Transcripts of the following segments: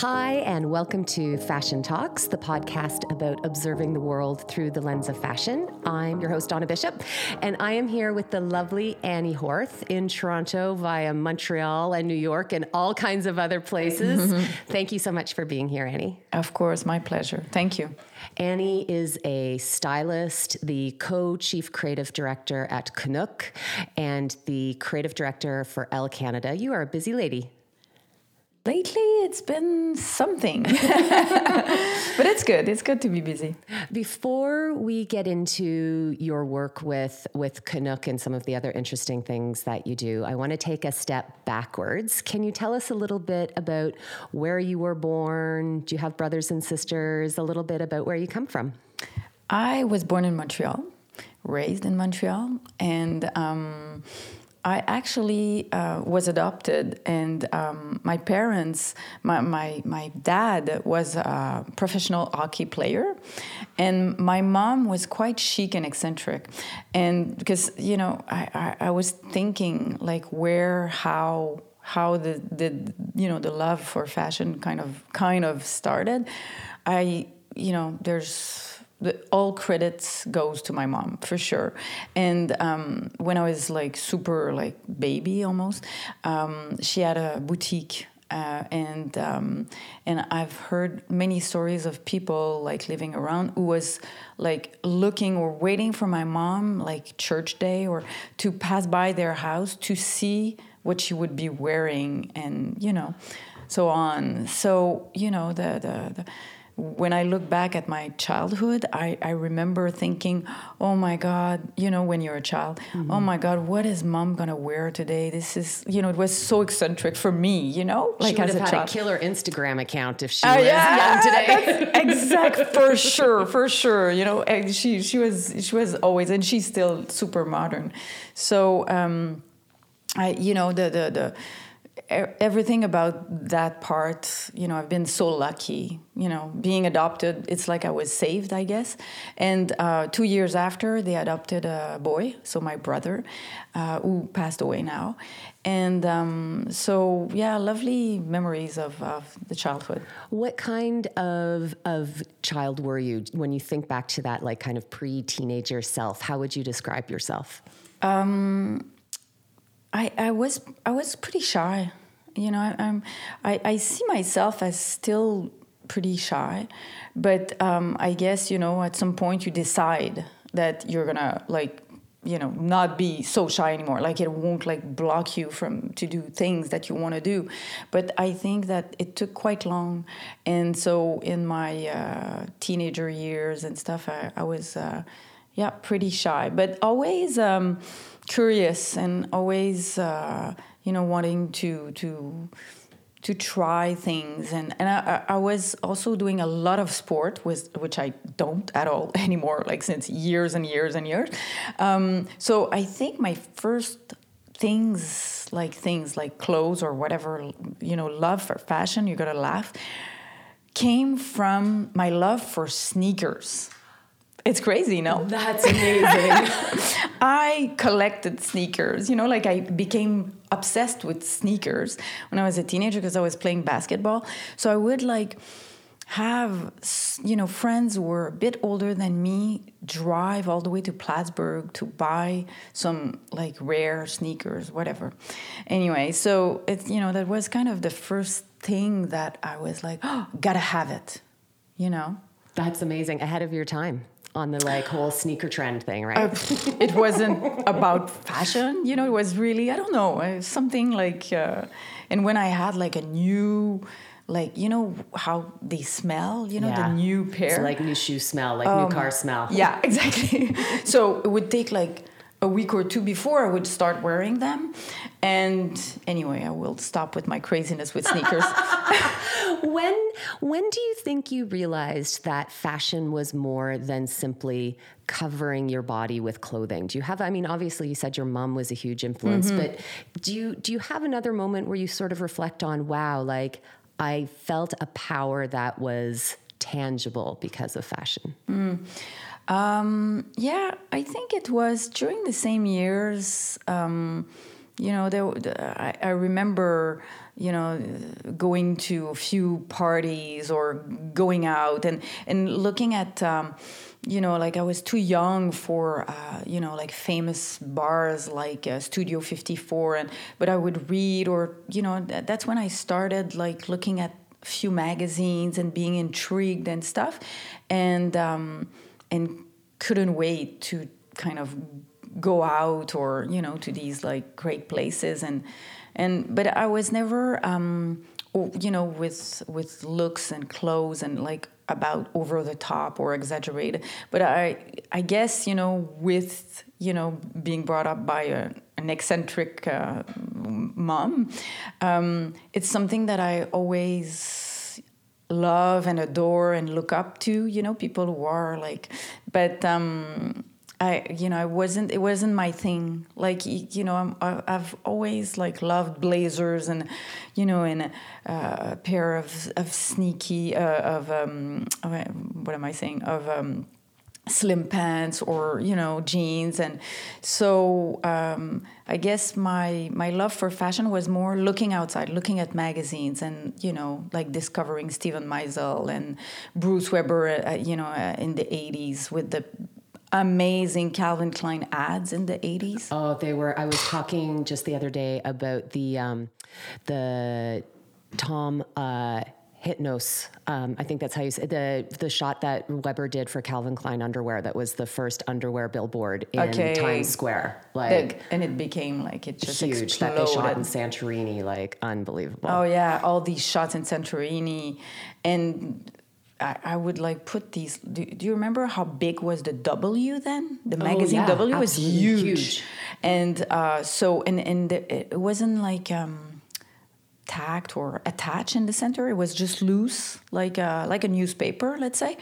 Hi, and welcome to Fashion Talks, the podcast about observing the world through the lens of fashion. I'm your host, Donna Bishop, and I am here with the lovely Annie Horth in Toronto via Montreal and New York and all kinds of other places. Thank you so much for being here, Annie. Of course, my pleasure. Thank you. Annie is a stylist, the co chief creative director at Kanuk, and the creative director for Elle Canada. You are a busy lady. Lately, it's been something, but it's good. It's good to be busy. Before we get into your work with with Kanuk and some of the other interesting things that you do, I want to take a step backwards. Can you tell us a little bit about where you were born? Do you have brothers and sisters? A little bit about where you come from. I was born in Montreal, raised in Montreal, and. Um, I actually uh, was adopted, and um, my parents, my, my, my dad was a professional hockey player, and my mom was quite chic and eccentric. And because, you know, I, I, I was thinking like where, how, how the, the you know the love for fashion kind of kind of started i you know there's the, all credits goes to my mom for sure. And um, when i was like super like baby almost um, she had a boutique uh, and um, and I've heard many stories of people like living around who was like looking or waiting for my mom like church day or to pass by their house to see what she would be wearing and you know so on. So you know the the, the when I look back at my childhood, I, I remember thinking, oh my God, you know, when you're a child, mm-hmm. oh my God, what is mom gonna wear today? This is, you know, it was so eccentric for me, you know, like she would as have a had child. a killer Instagram account if she uh, was yeah, young today. exact, for sure, for sure. You know, and she she was she was always, and she's still super modern. So, um, I, you know, the the the everything about that part you know i've been so lucky you know being adopted it's like i was saved i guess. And uh, two years after they adopted a boy so my brother uh, who passed away now. And um, so yeah lovely memories of, of the childhood. What kind of of child were you when you think back to that like kind of pre-teenager self how would you describe yourself? Um, I, I was I was pretty shy. You know, I, am I, I see myself as still pretty shy, but um, I guess you know at some point you decide that you're gonna like you know not be so shy anymore. Like it won't like block you from to do things that you want to do. But i think that it took quite long. And so in my uh, teenager years and stuff i, I was uh, yeah pretty shy. But always um, curious and always uh, you know wanting to to to try things. And and I, I was also doing a lot of sport with which I don't at all anymore like since years and years and years. Um, so I think my first things like things like clothes or whatever you know love for fashion you gotta laugh came from my love for sneakers it's crazy, no? That's amazing. I collected sneakers, you know, like I became obsessed with sneakers when I was a teenager because I was playing basketball. So I would like have, you know, friends who were a bit older than me drive all the way to Plattsburgh to buy some like rare sneakers, whatever. Anyway, so it's, you know, that was kind of the first thing that I was like, oh, gotta have it, you know? That's amazing. Ahead of your time on the like whole sneaker trend thing, right? Uh, it wasn't about fashion, you know. It was really I don't know uh, something like. Uh, and when I had like a new, like you know how they smell, you know yeah. the new pair, so like new shoe smell, like um, new car smell. Yeah, exactly. so it would take like a week or two before I would start wearing them. And anyway, I will stop with my craziness with sneakers. when when do you think you realized that fashion was more than simply covering your body with clothing? Do you have I mean obviously you said your mom was a huge influence, mm-hmm. but do you do you have another moment where you sort of reflect on wow, like I felt a power that was tangible because of fashion? Mm. Um, yeah, I think it was during the same years. Um, you know, there, I, I remember, you know, going to a few parties or going out and, and looking at, um, you know, like I was too young for, uh, you know, like famous bars like uh, Studio 54, and but I would read or, you know, that, that's when I started like looking at a few magazines and being intrigued and stuff, and um, and couldn't wait to kind of go out or you know to these like great places. And and but I was never um, you know with with looks and clothes and like about over the top or exaggerated. But i i guess you know with you know being brought up by a, an eccentric uh, mom um, it's something that i always love and adore and look up to you know people who are like but um, I, you know, I wasn't. It wasn't my thing. Like, you know, I'm, I've always like loved blazers and, you know, and uh, a pair of of sneaky uh, of um, what am I saying of um, slim pants or you know jeans and so um, I guess my my love for fashion was more looking outside, looking at magazines and you know like discovering Steven Meisel and Bruce Weber, uh, you know, uh, in the '80s with the amazing Calvin Klein ads in the 80s? Oh, they were. I was talking just the other day about the um, the Tom uh, Hintnaus. Um, I think that's how you say the the shot that Weber did for Calvin Klein underwear. That was the first underwear billboard in okay. Times Square. Like, and it became like it just huge exploded. that they shot it in Santorini. Like unbelievable. Oh yeah, all these shots in Santorini, and I, I would like put these. Do, do, you remember how big was the W then? The oh, magazine oh, yeah, W was huge, huge. and uh, so and and it wasn't like um, tacked or attached in the center. It was just loose, like a, like a newspaper, let's say.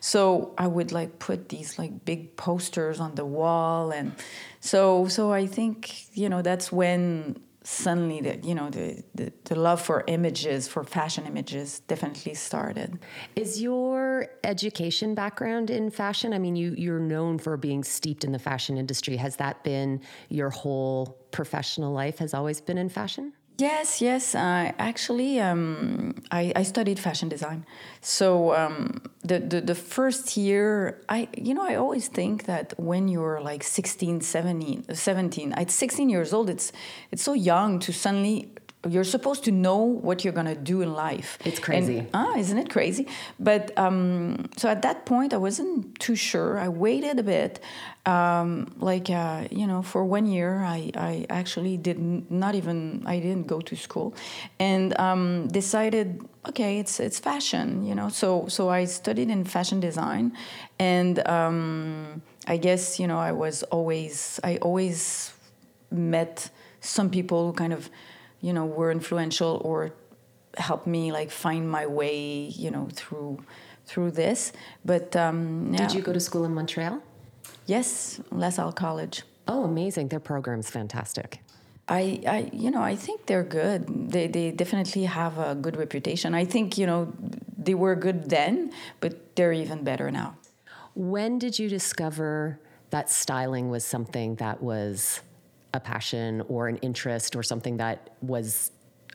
So I would like put these like big posters on the wall, and so so I think you know that's when suddenly the you know the, the, the, love for images for fashion images definitely started. Is your education background in fashion? I mean you you're known for being steeped in the fashion industry. Has that been your whole professional life has always been in fashion Yes, yes. Actually, um, I, I, studied fashion design. So um, the, the, the first year, I you know I always think that when you're like 16, 17, 17 at 16 years old, it's it's so young to suddenly you're supposed to know what you're gonna do in life. It's crazy. And, ah, isn't it crazy? But um, so at that point, I wasn't too sure. I waited a bit, um, like uh, you know, for one year. I, I actually did not even I didn't go to school, and um, decided okay, it's it's fashion, you know. So so I studied in fashion design, and um, I guess you know I was always I always met some people who kind of you know were influential or helped me like find my way you know through through this but um, yeah. did you go to school in montreal yes la salle college oh amazing their program's fantastic I, I, you know, I think they're good. They, they definitely have a good reputation. I think, you know, they were good then, but they're even better now. When did you discover that styling was something that was a passion or an interest or something that was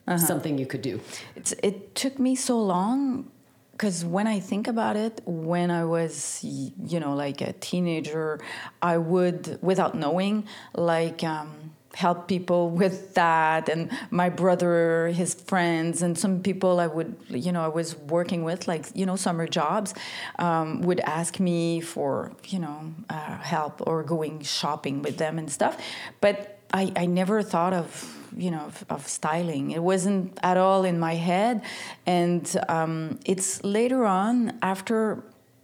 uh-huh. something you could do? It's, it took me so long because when I think about it, when I was, you know, like a teenager, I would, without knowing, like, um, help people with that and my brother his friends and some people i would you know i was working with like you know summer jobs um, would ask me for you know uh, help or going shopping with them and stuff. But i, I never thought of you know of, of styling. It wasn't at all in my head. And um, it's later on after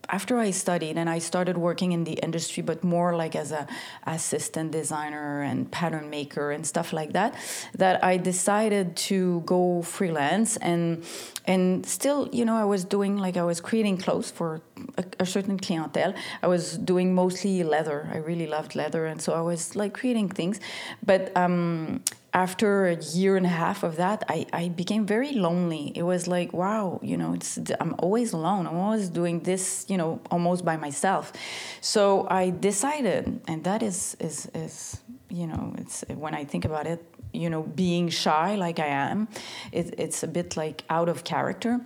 after I studied and I started working in the industry, but more like as a assistant designer and pattern maker and stuff like that, that I decided to go freelance and and still, you know, I was doing like I was creating clothes for a, a certain clientele. I was doing mostly leather. I really loved leather, and so I was like creating things, but. Um, after a year and a half of that, I, I became very lonely. It was like, wow, you know, I'm always alone. I'm always doing this, you know, almost by myself. So I decided, and that is is is you know, it's when I think about it, you know, being shy like I am. It, it's a bit like out of character.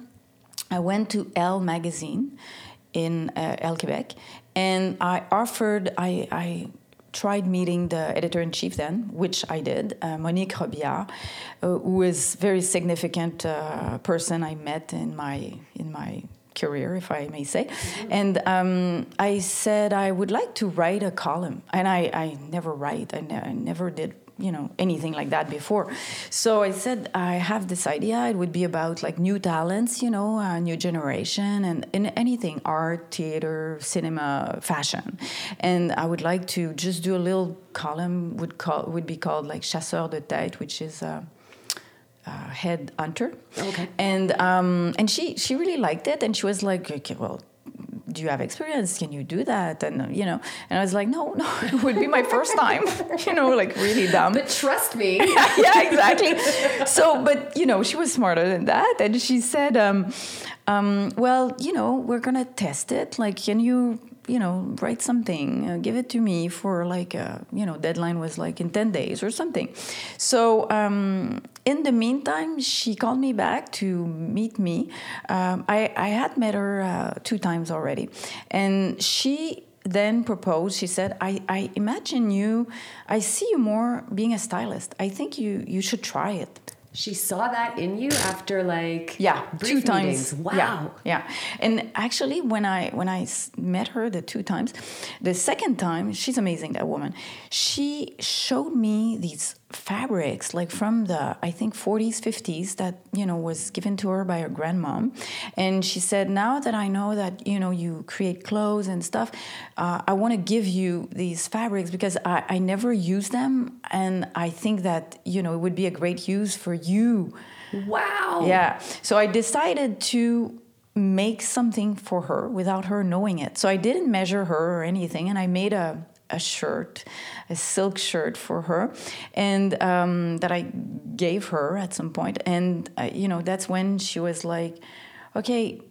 I went to Elle magazine in uh, Quebec, and I offered. I, I tried meeting the editor in chief then, which I did, uh, Monique Robillard, uh, who is very significant uh, person I met in my in my career, if I may say. Mm-hmm. And um, I said I would like to write a column, and I, I never write. I, ne- I never did you know anything like that before so i said i have this idea it would be about like new talents you know a new generation and in anything art theater cinema fashion and i would like to just do a little column would call would be called like chasseur de tête which is uh, uh, head hunter. Okay. And um, and she she really liked it, and she was like, okay, well, do you have experience? Can you do that? And you know, and I was like, no, no, it would be my first time. you know, like really dumb. But trust me. yeah, exactly. So, but you know, she was smarter than that, and she said, um, um, well, you know, we're gonna test it. Like, can you you know, write something, uh, give it to me for like, a, uh, you know, deadline was like in 10 days or something. So um, in the meantime, she called me back to meet me. Um, I, I had met her uh, two times already. And she then proposed, she said, I, I imagine you, I see you more being a stylist. I think you, you should try it. She saw that in you after like yeah two times. Meetings. Wow. Yeah, yeah. And actually, when I when I met her the two times, the second time she's amazing. That woman. She showed me these fabrics like from the i think 40s 50s that you know was given to her by her grandmom and she said now that i know that you know you create clothes and stuff uh, i want to give you these fabrics because I, I never use them and i think that you know it would be a great use for you. Wow. Yeah. So i decided to make something for her without her knowing it. So i didn't measure her or anything and i made a a shirt, a silk shirt for her, and um, that I gave her at some point. And uh, you know, that's when she was like, "Okay,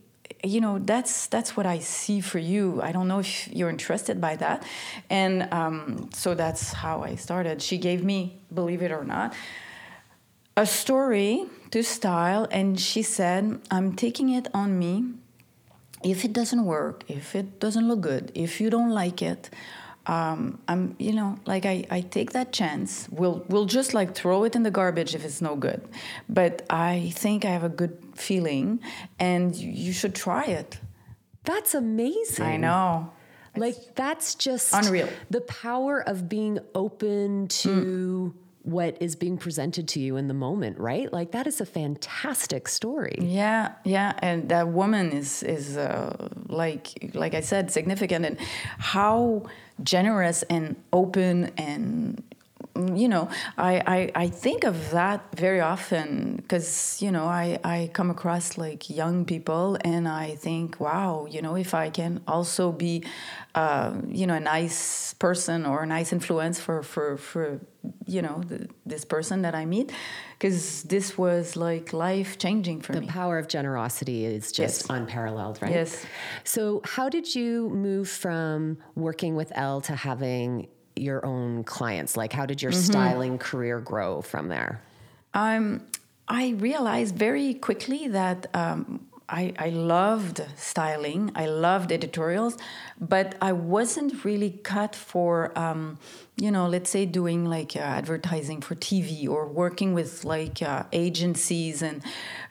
you know, that's that's what I see for you. I don't know if you're interested by that." And um, so that's how I started. She gave me, believe it or not, a story to style, and she said, "I'm taking it on me." If it doesn't work, if it doesn't look good, if you don't like it, um, I'm, you know, like I, I take that chance. We'll, we'll just like throw it in the garbage if it's no good. But I think I have a good feeling, and you, should try it. That's amazing. I know. Like that's just unreal. The power of being open to. Mm what is being presented to you in the moment, right? Like that is a fantastic story. Yeah, yeah, and that woman is is uh, like like I said, significant, and how generous and open and you know I, I, I think of that very often because you know I, I come across like young people and I think wow you know if I can also be uh, you know a nice person or a nice influence for for for you know the, this person that I meet because this was like life changing for the me. The power of generosity is just yes. unparalleled, right? Yes. So how did you move from working with Elle to having your own clients? Like, how did your mm-hmm. styling career grow from there? Um, I realized very quickly that um, I, I loved styling, I loved editorials, but I wasn't really cut for, um, you know, let's say doing like uh, advertising for TV or working with like uh, agencies. And,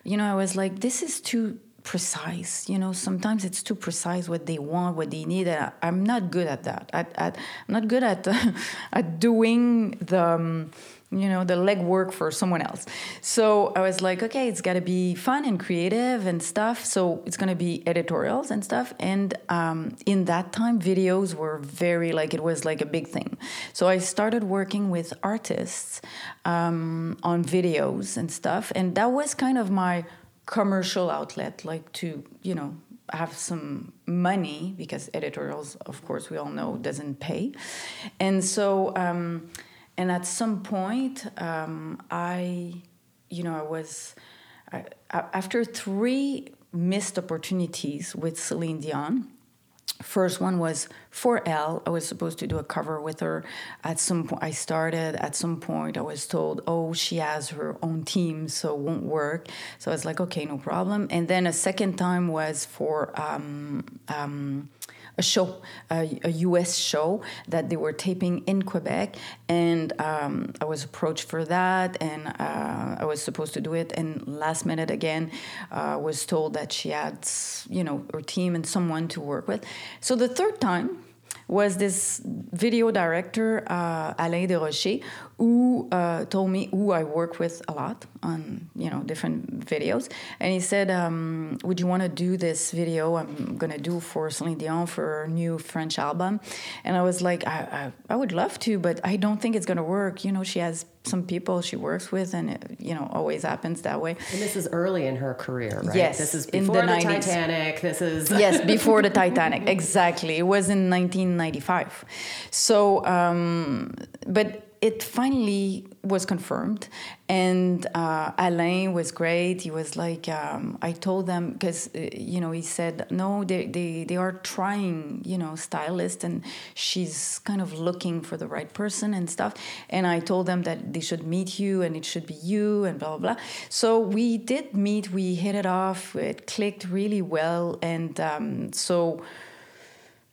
you know, I was like, this is too precise. You know, sometimes it's too precise what they want, what they need. I'm not good at that. At, at, I'm not good at at doing the um, you know the legwork for someone else. So I was like, okay, it's got to be fun and creative and stuff. So it's gonna be editorials and stuff. And um, in that time, videos were very like it was like a big thing. So I started working with artists um, on videos and stuff, and that was kind of my commercial outlet, like to you know have some money because editorials, of course, we all know doesn't pay, and so um, and at some point, um, I, you know, I was after three missed opportunities with Celine Dion. First one was for Elle. I was supposed to do a cover with her. At some point, I started. At some point, I was told, "Oh, she has her own team, so it won't work." So I was like, "Okay, no problem." And then a second time was for um, um, a show, a, a, US show that they were taping in Quebec, and um, I was approached for that, and uh, I was supposed to do it. And last minute again, uh, was told that she had, you know, her team and someone to work with. So the third time was this video director uh, Alain Desrochers who uh, told me who I work with a lot on you know different videos, and he said, um, "Would you want to do this video I'm gonna do for Celine Dion for her new French album?" And I was like, I, I, I would love to, but I don't think it's gonna work. You know, she has some people she works with, and it, you know, always happens that way. And this is early in her career, right? Yes, this is before the, the Titanic. This is yes, before the Titanic. Exactly, it was in 1995. So, um, but it finally was confirmed. And uh, alain was great. He was like um, i told them because uh, you know he said no they, they, they are trying you know stylist and she's kind of looking for the right person and stuff. And i told them that they should meet you and it should be you and blah blah blah. So we did meet. We hit it off. It clicked really well. And um, so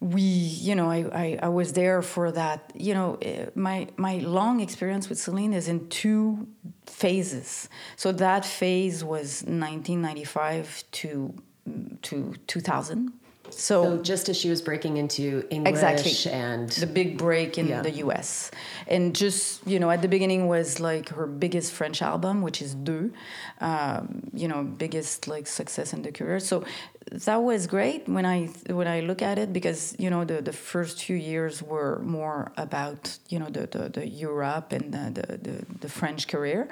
we you know I, I, I, was there for that. You know eh, my my long experience with celine is in two phases. So that phase was 1995 to to 2000 so, so, just as she was breaking into English exactly. and the big break in yeah. the US. And just, you know, at the beginning was like her biggest French album, which is D'eux, um, you know, biggest like success in the career. So that was great when I when I look at it because, you know, the, the first few years were more about, you know, the, the, the Europe and the, the, the, the French career.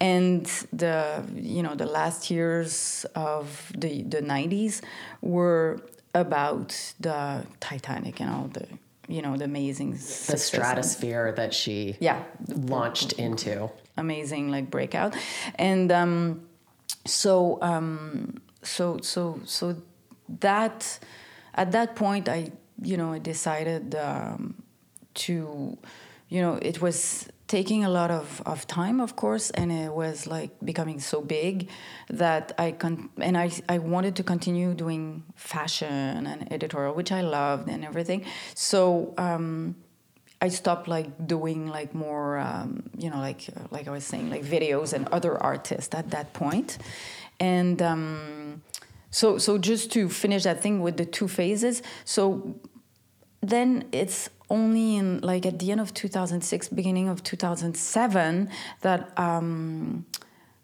And the, you know, the last years of the, the 90s were about the Titanic and all the you know the amazing the stratosphere that she yeah. launched into. Amazing like breakout. And um, so um, so so so that at that point I you know I decided um, to you know it was taking a lot of, of time, of course, and it was like becoming so big that I con- and I, I wanted to continue doing fashion and editorial, which I loved and everything. So um, I stopped like doing like more, um, you know, like like I was saying, like videos and other artists at that point, and um, so so just to finish that thing with the two phases. So then it's only in like at the end of 2006 beginning of 2007 that um,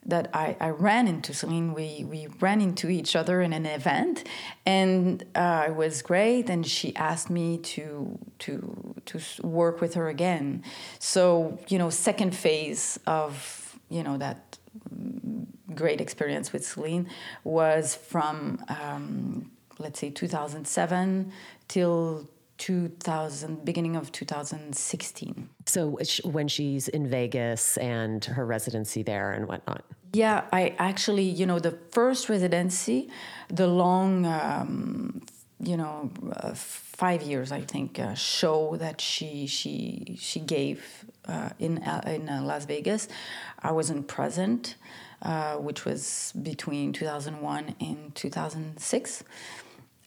that I, I ran into Celine. We, we ran into each other in an event, and uh, it was great. And she asked me to to to work with her again. So you know, second phase of you know that great experience with Celine was from um, let's say 2007 till 2000 beginning of 2016 so when she's in vegas and her residency there and whatnot. Yeah i actually you know the first residency the long um, you know uh, five years i think uh, show that she she she gave uh, in uh, in uh, las vegas i wasn't present uh, which was between 2001 and 2006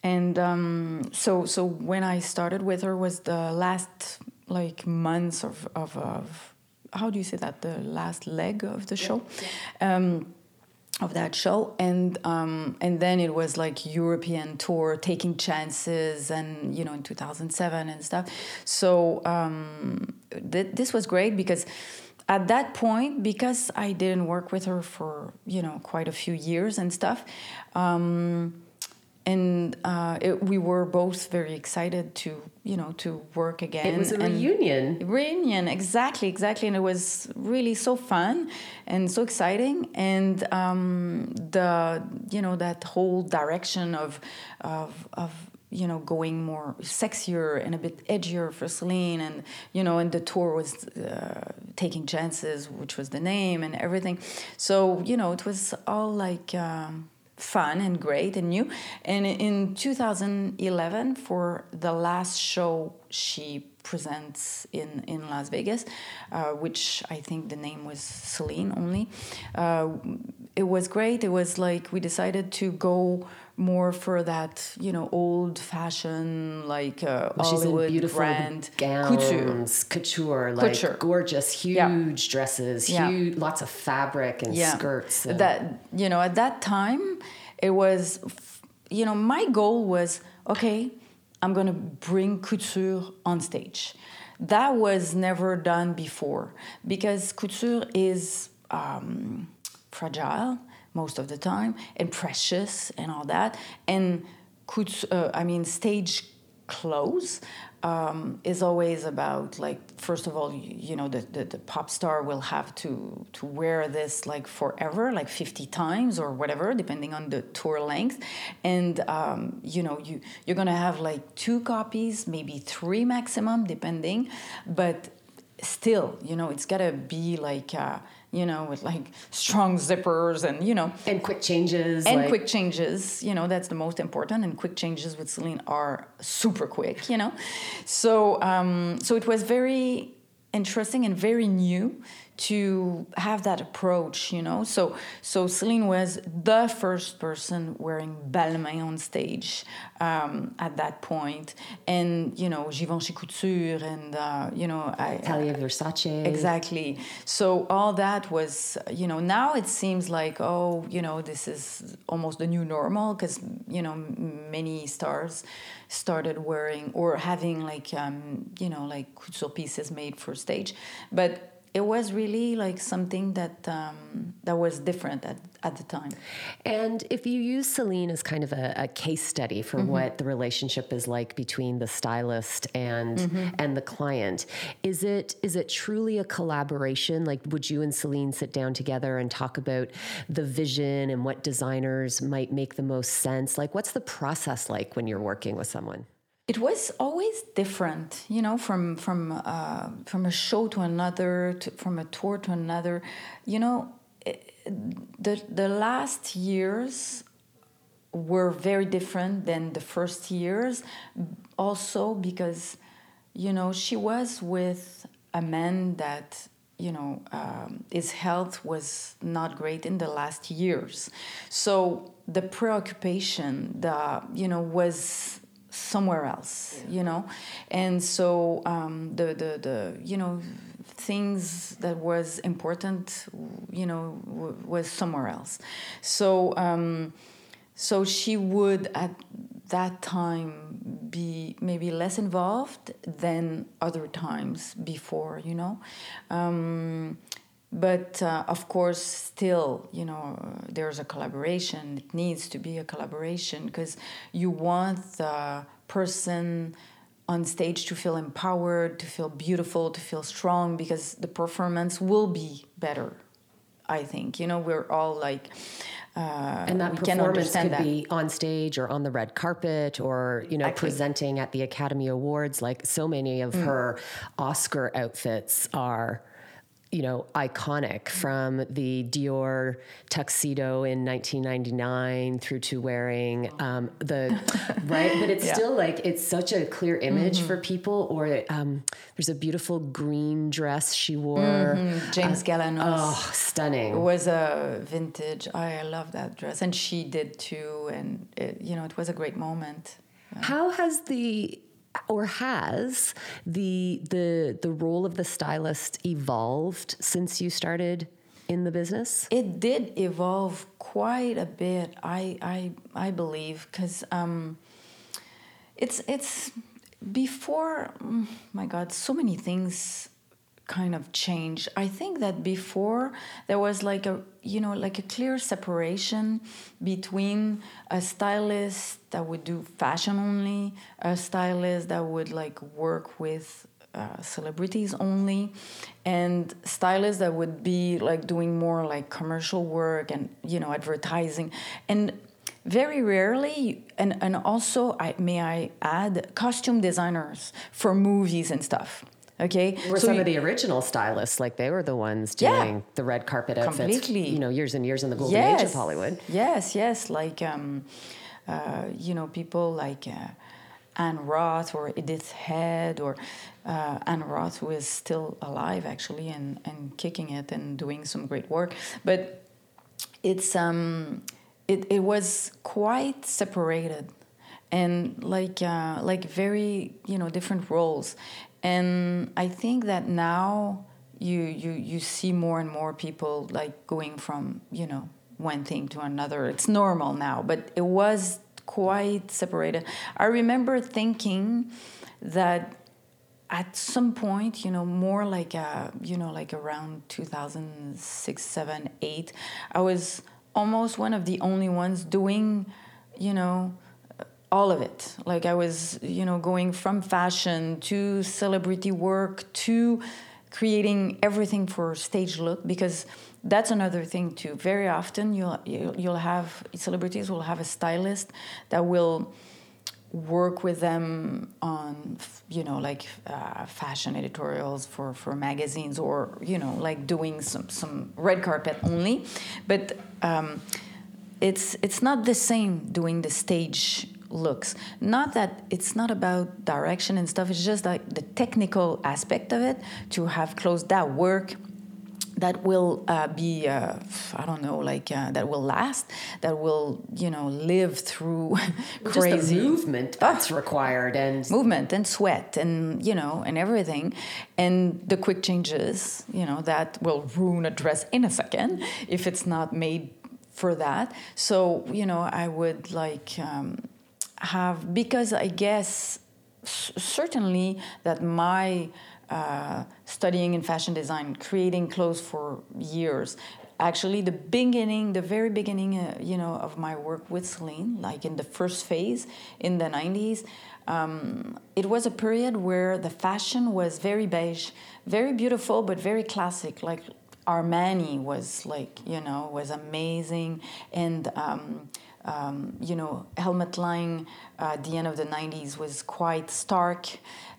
and um, so so when I started with her was the last like months of of, of how do you say that the last leg of the show. Yeah. Um, of that show and um, and then it was like European tour taking chances and you know in 2007 and stuff so um, th- this was great because at that point because I didn't work with her for you know quite a few years and stuff um, and uh, it, we were both very excited to you know to work again. It was a reunion. Reunion, exactly, exactly, and it was really so fun and so exciting. And um, the you know that whole direction of of of you know going more sexier and a bit edgier for Celine, and you know, and the tour was uh, taking chances, which was the name and everything. So you know, it was all like. Um, fun and great and new. And in 2011, for the last show she presents in, in Las Vegas, uh, which I think the name was Celine only. Uh, it was great. It was like we decided to go more for that, you know, old fashioned, like uh, well, Hollywood beautiful brand gowns, couture, couture like couture. gorgeous, huge yeah. dresses, yeah. huge, lots of fabric and yeah. skirts. And that you know, at that time, it was, you know, my goal was okay. I'm going to bring couture on stage. That was never done before because couture is um, fragile most of the time and precious and all that. And could uh, I mean, stage clothes um, is always about like first of all you, you know the, the, the, pop star will have to to wear this like forever like 50 times or whatever depending on the tour length and um, you know you you're gonna have like two copies maybe three maximum depending but still you know it's gotta be like uh, you know, with like strong zippers and, you know. And quick changes. And like... quick changes, you know, that's the most important. And quick changes with Celine are super quick, you know. So, um, so it was very interesting and very new to have that approach, you know. So so Celine was the first person wearing Balmain on stage um, at that point, and you know Givenchy Couture and uh, you know I, Italia Versace exactly. So all that was you know now it seems like oh you know this is almost the new normal because you know many stars started wearing or having like um, you know like couture pieces made for stage, but it was really like something that um, that was different at, at the time. And if you use Celine as kind of a, a case study for mm-hmm. what the relationship is like between the stylist and mm-hmm. and the client, is it is it truly a collaboration? Like, would you and Celine sit down together and talk about the vision and what designers might make the most sense? Like, what's the process like when you're working with someone? It was always different you know from from uh, from a show to another to, from a tour to another. You know it, the the last years were very different than the first years also because you know she was with a man that you know um, his health was not great in the last years. So the preoccupation the you know was somewhere else yeah. you know? And so um, the, the the you know things that was important you know w- was somewhere else. So um, so she would at that time be maybe less involved than other times before you know? Um, but uh, of course still you know there's a collaboration it needs to be a collaboration because you want the person on stage to feel empowered to feel beautiful to feel strong because the performance will be better i think you know we're all like uh, and that performance could that. be on stage or on the red carpet or you know presenting at the academy awards like so many of mm. her oscar outfits are you know, iconic from the Dior tuxedo in 1999 through to wearing um, the right, but it's yeah. still like it's such a clear image mm-hmm. for people. Or um, there's a beautiful green dress she wore. Mm-hmm. James uh, Galanos. Oh, stunning! It was a vintage. I love that dress, and she did too. And it, you know, it was a great moment. How has the or has the the the role of the stylist evolved since you started in the business? It did evolve quite a bit. I I I believe because um, it's it's before. Mm, my God, so many things kind of changed. I think that before there was like a you know like a clear separation between a stylist that would do fashion only, a stylist that would like work with uh, celebrities only, and stylists that would be like doing more like commercial work and you know advertising and very rarely and and also I may I add costume designers for movies and stuff Okay, Were So some you- of the original stylists like they were the ones Yeah. doing the red carpet outfits? Completely. You know, years and years in the golden age of Hollywood. Yes, yes, like um, uh, you know, people like uh, Anne Roth or Edith Head or uh, Anne Roth, who is still alive actually and and kicking it and doing some great work. But it's um, it it was quite separated and like uh, like very you know different roles and i think that now you you you see more and more people like going from you know one thing to another. It's normal now but it was quite separated. I remember thinking that at some point you know more like uh, you know like around 2006 7 8 i was almost one of the only ones doing you know all of it. Like i was you know going from fashion to celebrity work to creating everything for stage look because that's another thing too. Very often you'll you'll have celebrities will have a stylist that will work with them on you know like uh, fashion editorials for for magazines or you know like doing some some red carpet only. But um, it's it's not the same doing the stage looks. Not that it's not about direction and stuff it's just like the technical aspect of it to have clothes that work that will uh, be uh, i don't know like uh, that will last that will you know live through crazy movement that's required and movement and sweat and you know and everything. And the quick changes you know that will ruin a dress in a second if it's not made for that. So you know i would like um, have because i guess certainly that my uh, studying in fashion design creating clothes for years actually the beginning the very beginning uh, you know of my work with celine like in the first phase in the 90s um, it was a period where the fashion was very beige very beautiful but very classic like armani was like you know was amazing. And um, um, you know, Helmut Lang uh, at the end of the 90s was quite stark,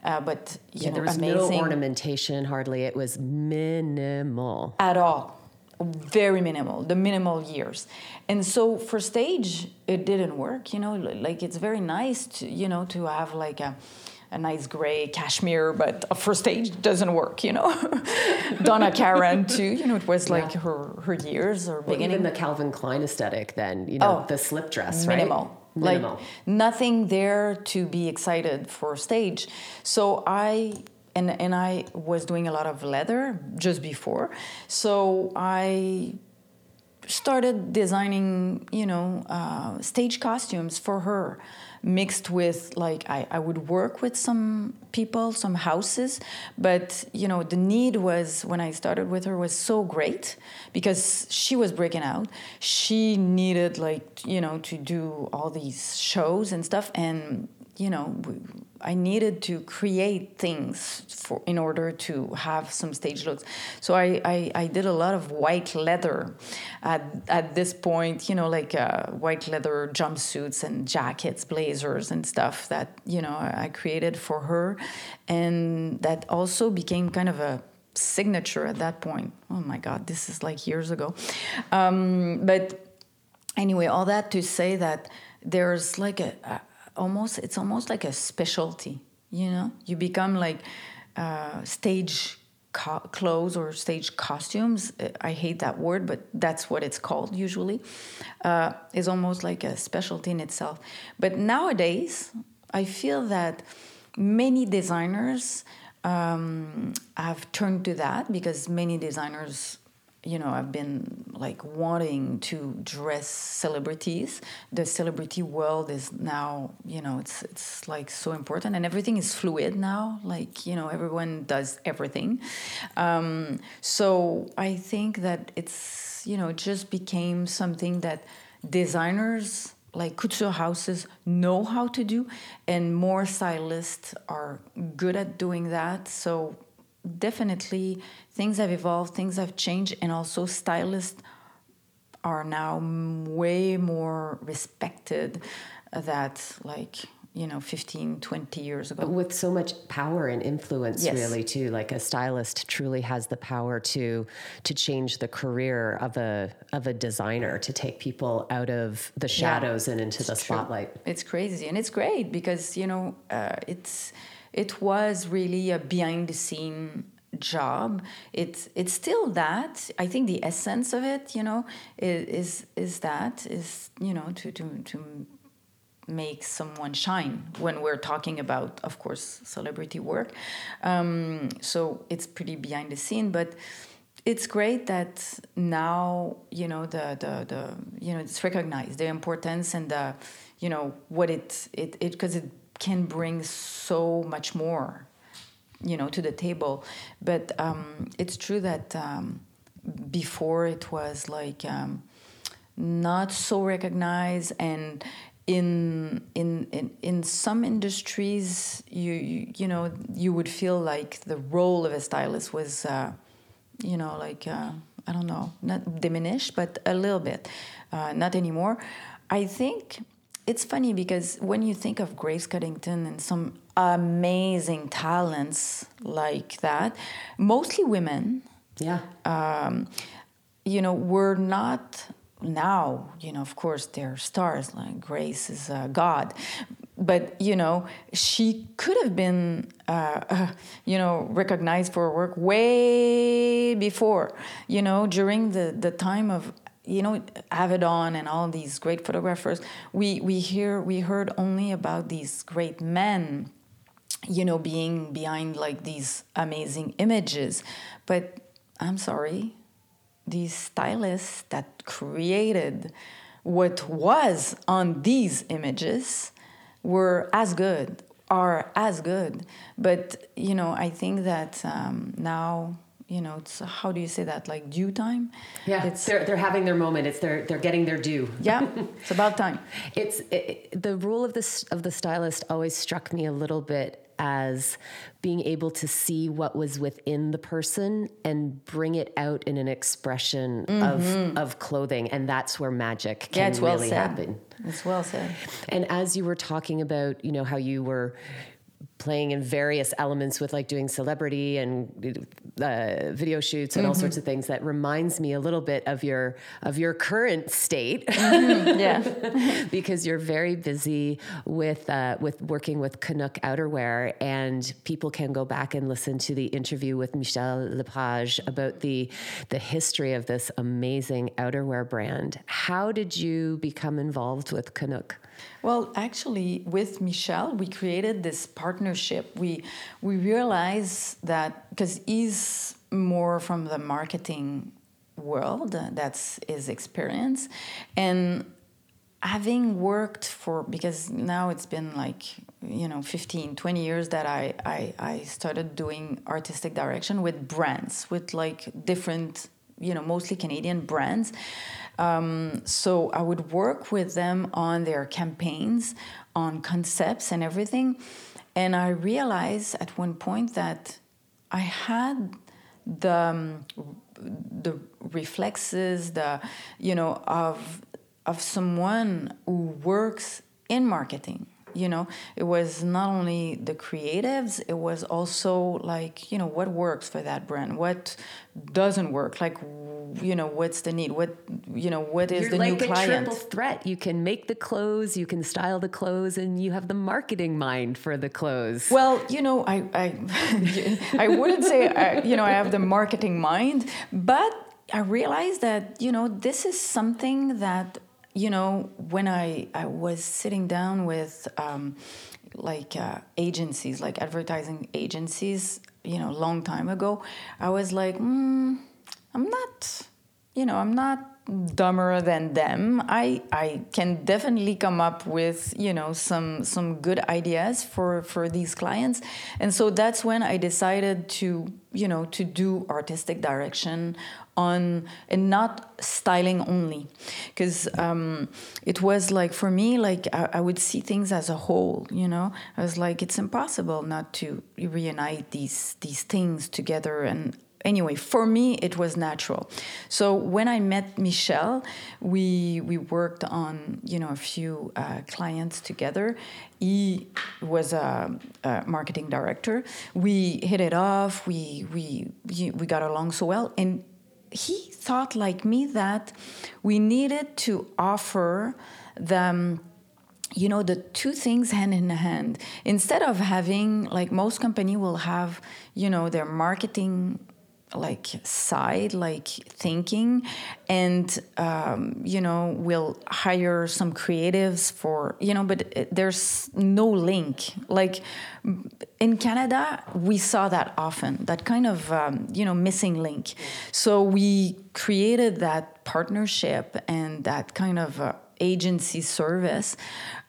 uh, but you yeah, know, there was amazing no ornamentation hardly. It was minimal. at all. Very minimal, the minimal years. And so for stage, it didn't work, you know, like it's very nice to, you know, to have like a, a nice gray cashmere, but for stage doesn't work, you know. Donna Karan too, you know, it was like Yeah. her her years or Well, beginning. even the Calvin Klein aesthetic, then you know Oh, the slip dress, right? minimal. Minimal. Like nothing there to be excited for stage. So I and and I was doing a lot of leather just before. So I started designing, you know, uh, stage costumes for her, mixed with like I, I would work with some people, some houses, but you know the need was when I started with her was so great because she was breaking out. She needed like you know to do all these shows and stuff, and you know I needed to create things for in order to have some stage looks. So I, I, I did a lot of white leather at, at this point, you know, like uh, white leather jumpsuits and jackets, blazers and stuff that, you know, I created for her. And that also became kind of a signature at that point. Oh my God, this is like years ago. Um, but anyway, all that to say that there's like a, a almost it's almost like a specialty you know? You become like uh, stage co- clothes or stage costumes i hate that word but that's what it's called usually uh, is almost like a specialty in itself. But nowadays i feel that many designers um, have turned to that because many designers you know i've been like wanting to dress celebrities. The celebrity world is now you know it's it's like so important and everything is fluid now. Like you know everyone does everything. Um, so i think that it's you know it just became something that designers like couture houses know how to do and more stylists are good at doing that. So definitely things have evolved, things have changed, and also stylists are now way more respected. That like you know 15 20 years ago with so much power and influence Yes. really too like a stylist truly has the power to to change the career of a of a designer to take people out of the shadows and into the True. spotlight It's crazy, and it's great because you know uh, it's it was really a behind the scene job. It's it's still that. I think the essence of it, you know, is is, that is you know to to to make someone shine when we're talking about, of course, celebrity work. Um, so it's pretty behind the scene, but it's great that now you know the the, the you know it's recognized the importance and the you know what it it it because it can bring so much more you know to the table. But um, it's true that um, before it was like um, not so recognized and in in in, in some industries you, you you know you would feel like the role of a stylist was uh, you know like uh, i don't know not diminished but a little bit uh, not anymore. I think it's funny because when you think of grace Coddington and some amazing talents like that mostly women yeah um, you know, we're not now, you know, of course, they're stars, like Grace is uh, God. But, you know, she could have been, uh, uh, you know, recognized for her work way before, you know, during the, the time of you know avedon and all these great photographers we we hear we heard only about these great men you know being behind like these amazing images. But i'm sorry these stylists that created what was on these images were as good are as good. But you know i think that um, now you know it's how do you say that? Like due time? Yeah it's they're, they're having their moment. It's they're they're getting their due. Yeah it's about time. It's it, the role of this of the stylist always struck me a little bit as being able to see what was within the person and bring it out in an expression of of clothing, and that's where magic can Mm-hmm. yeah it's well really said. happen. it's well said. And as you were talking about, you know, how you were playing in various elements with like doing celebrity and uh, video shoots and all sorts of things that reminds me a little bit of your of your current state yeah because you're very busy with uh, with working with Kanuk outerwear, and people can go back and listen to the interview with Michel Lepage about the the history of this amazing outerwear brand. How did you become involved with Kanuk? Well, actually, with Michel we created this partnership. We we realized that because he's more from the marketing world, uh, that's his experience, and having worked for because now it's been like you know 15 20 years that I, I i started doing artistic direction with brands with like different you know mostly canadian brands. Um, so i would work with them on their campaigns on concepts and everything and i realized at one point that i had the um, the reflexes the you know of of someone who works in marketing you know it was not only the creatives it was also like you know what works for that brand what doesn't work like you know what's the need what you know what is You're the like new a client triple threat. You can make the clothes, you can style the clothes, and you have the marketing mind for the clothes. Well, you know, I I, I wouldn't say I, you know I have the marketing mind, but I realized that you know this is something that you know when I I was sitting down with um, like uh, agencies, like advertising agencies, you know, long time ago, I was like, mm, I'm not, you know, I'm not dumber than them. I I can definitely come up with you know some some good ideas for for these clients, and so that's when I decided to you know to do artistic direction on and not styling only because um, it was like for me like I, I would see things as a whole you know i was like it's impossible not to reunite these these things together and anyway, for me, it was natural. So when I met Michel, we we worked on you know a few uh, clients together. He was a, a, marketing director. We hit it off. We we we got along so well, and he thought like me that we needed to offer them you know the two things hand in hand. Instead of having like most company will have you know their marketing like side like thinking. And um, you know we'll hire some creatives for you know but there's no link. Like in canada we saw that often that kind of um, you know missing link. So we created that partnership and that kind of uh, agency service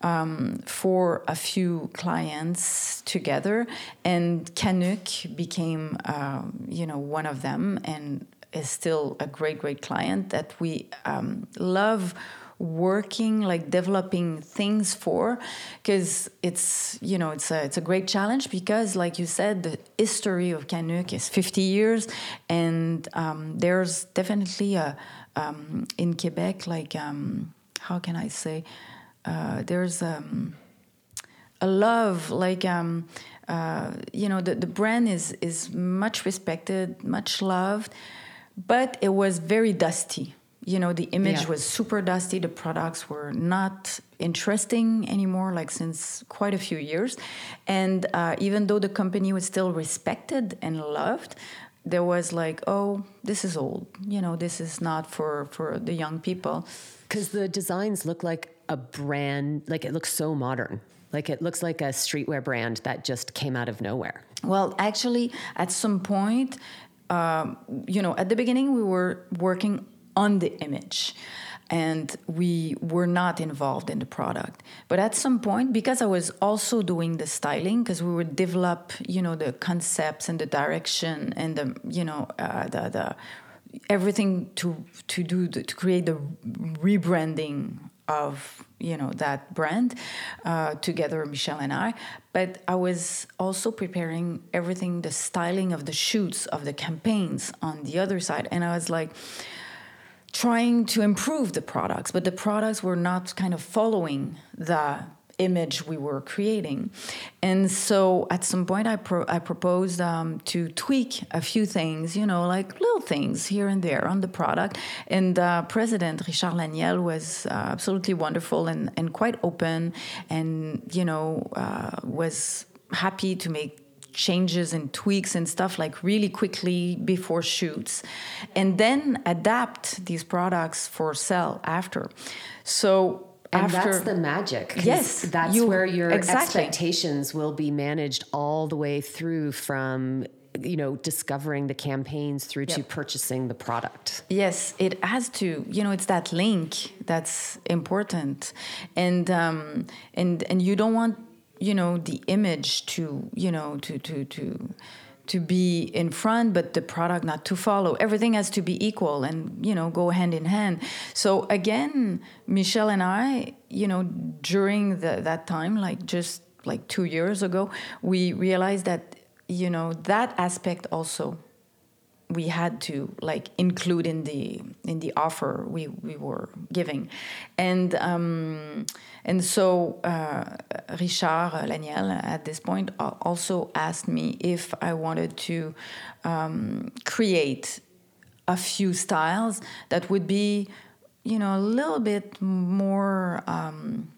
um, for a few clients together, and Kanuk became, um, you know, one of them, and is still a great, great client that we um, love working like developing things for. Because it's you know it's a it's a great challenge because like you said the history of Kanuk is 50 years and um, there's definitely a um, in Quebec like um, how can I say uh, there's um, a love like um, uh, you know the, the brand is is much respected much loved but it was very dusty. You know the image yeah. was super dusty. The products were not interesting anymore like since quite a few years. And uh, even though the company was still respected and loved there was like oh this is old. You know this is not for for the young people. Because the designs look like a brand, like it looks so modern. Like it looks like a streetwear brand that just came out of nowhere. Well, actually, at some point, um, you know, at the beginning, we were working on the image and we were not involved in the product but at some point because i was also doing the styling because we would develop you know the concepts and the direction and the you know uh, the, the everything to to do the, to create the rebranding of you know that brand uh, together michel and i. But i was also preparing everything the styling of the shoots of the campaigns on the other side. And i was like trying to improve the products. But the products were not kind of following the image we were creating. And so at some point, I, pro- I proposed um, to tweak a few things, you know, like little things here and there on the product. And uh, President Richard Laniel was uh, absolutely wonderful and, and quite open and, you know, uh, was happy to make changes and tweaks and stuff like really quickly before shoots and then adapt these products for sale after so and after, that's the magic. Yes, that's you, where your exactly. expectations will be managed all the way through from you know discovering the campaigns through yep. to purchasing the product yes it has to you know it's that link that's important and um and and you don't want you know the image to you know to to to to be in front but the product not to follow. Everything has to be equal and you know go hand in hand. So again michel and i you know during the, that time like just like two years ago we realized that you know that aspect also we had to like include in the in the offer we we were giving. And um, and so uh, Richard Laniel at this point also asked me if I wanted to um, create a few styles that would be you know a little bit more um,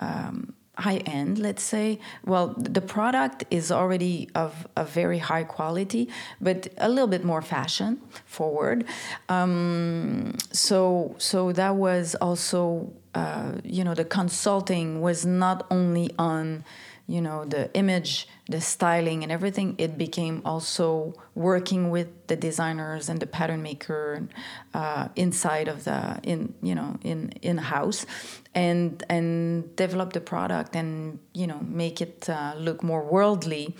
um high end, let's say. Well, the product is already of a very high quality, but a little bit more fashion forward. Um, so, so that was also, uh, you know, the consulting was not only on you know the image the styling and everything it became also working with the designers and the pattern maker uh, inside of the in you know in in house and and develop the product and you know make it uh, look more worldly.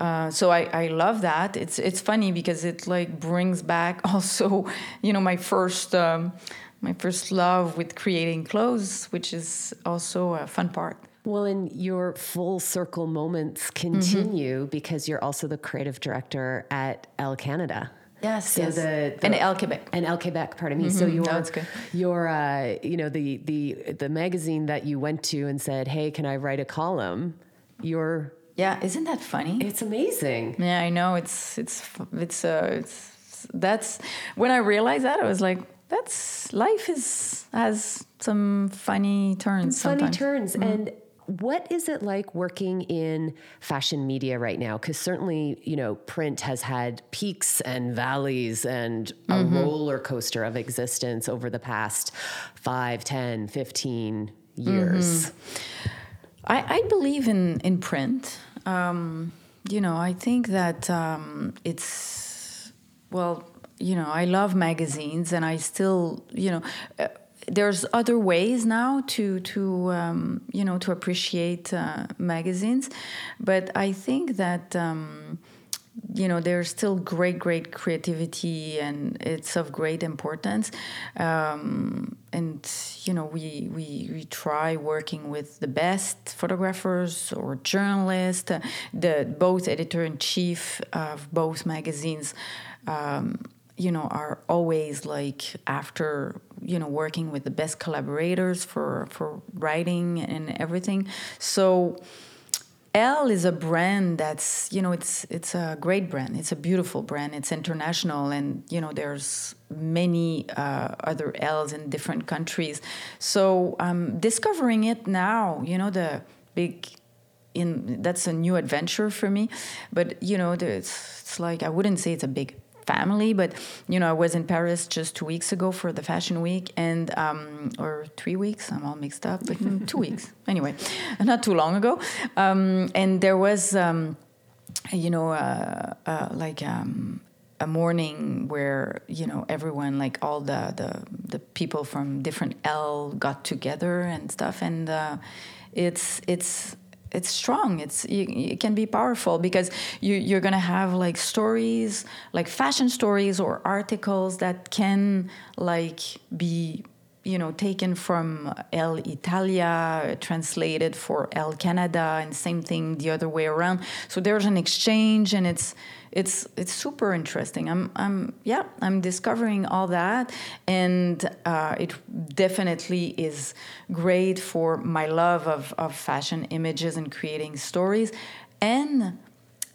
Uh, so I, I love that. It's it's funny because it like brings back also you know my first um, my first love with creating clothes which is also a fun part well, and your full circle moments continue mm-hmm. because you're also the creative director at Elle Canada. Yes, So yes. the, the and Elle Quebec. and Elle Quebec, pardon me. So your good. your uh, you know the the the magazine that you went to and said, "Hey, can I write a column?" Your Yeah, isn't that funny? it's amazing. Yeah, I know. It's it's it's uh it's that's when I realized that I was like, that's life is has some funny turns. Funny sometimes. turns and. What is it like working in fashion media right now? Because certainly, you know, print has had peaks and valleys and a roller coaster of existence over the past 5, 10, 15 years. I, I believe in in print. Um, you know, I think that um, it's well. You know, I love magazines, and I still, you know. Uh, there's other ways now to to um, you know to appreciate uh, magazines, but I think that um, you know there's still great great creativity and it's of great importance. Um, and you know we, we we try working with the best photographers or journalists the both editor-in-chief of both magazines um, you know are always like after you know working with the best collaborators for for writing and everything so Elle is a brand that's you know it's it's a great brand. It's a beautiful brand. It's international, and you know there's many uh, other L's in different countries. So I'm discovering it now. You know the big. In that's a new adventure for me, but you know it's, it's like I wouldn't say it's a big family but you know i was in paris just two weeks ago for the fashion week and um, or three weeks i'm all mixed up but mm, two weeks. Anyway not too long ago. Um, and there was um, you know uh, uh, like um, a morning where you know everyone like all the, the the people from different l got together and stuff. And uh, it's it's it's strong. It's you, it can be powerful because you, you're gonna have like stories like fashion stories or articles that can like be you know taken from Elle Italia translated for Elle Canada and same thing the other way around. So there's an exchange and it's it's it's super interesting. I'm I'm yeah I'm discovering all that and uh, it definitely is great for my love of, of fashion images and creating stories and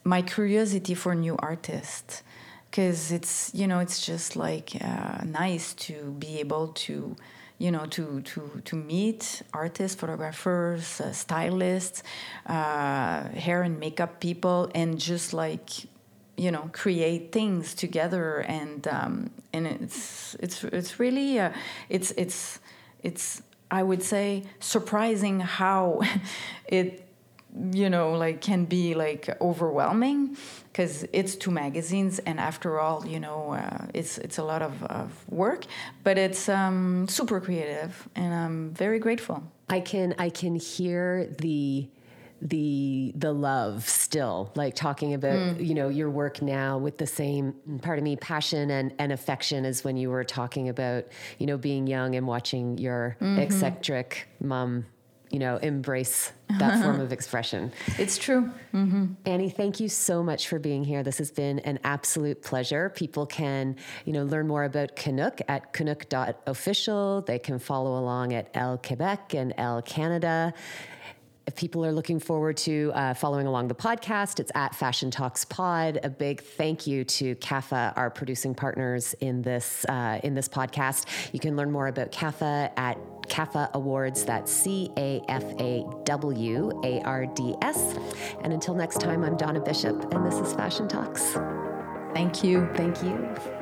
my curiosity for new artists. Because it's you know it's just like uh, nice to be able to you know to to to meet artists photographers uh, stylists uh, hair and makeup people and just like you know create things together and um, and it's it's it's really uh, it's it's it's I would say surprising how it you know like can be like overwhelming because it's two magazines and after all you know uh, it's it's a lot of, of work but it's um, super creative and i'm very grateful. I can I can hear the the the love still like talking about mm. you know your work now with the same part of me passion and and affection as when you were talking about you know being young and watching your mm-hmm. eccentric mom you know embrace that form of expression it's true mm-hmm. Annie, thank you so much for being here. This has been an absolute pleasure. People can, you know, learn more about Kanuk at kanuk.official. They can follow along at Elle Quebec and Elle Canada. If people are looking forward to uh, following along the podcast, it's at Fashion Talks Pod. A big thank you to CAFA, our producing partners in this uh, in this podcast. You can learn more about CAFA at CAFA Awards. That's C A F A W A R D S. And until next time, I'm Donna Bishop, and this is Fashion Talks. thank you Thank you.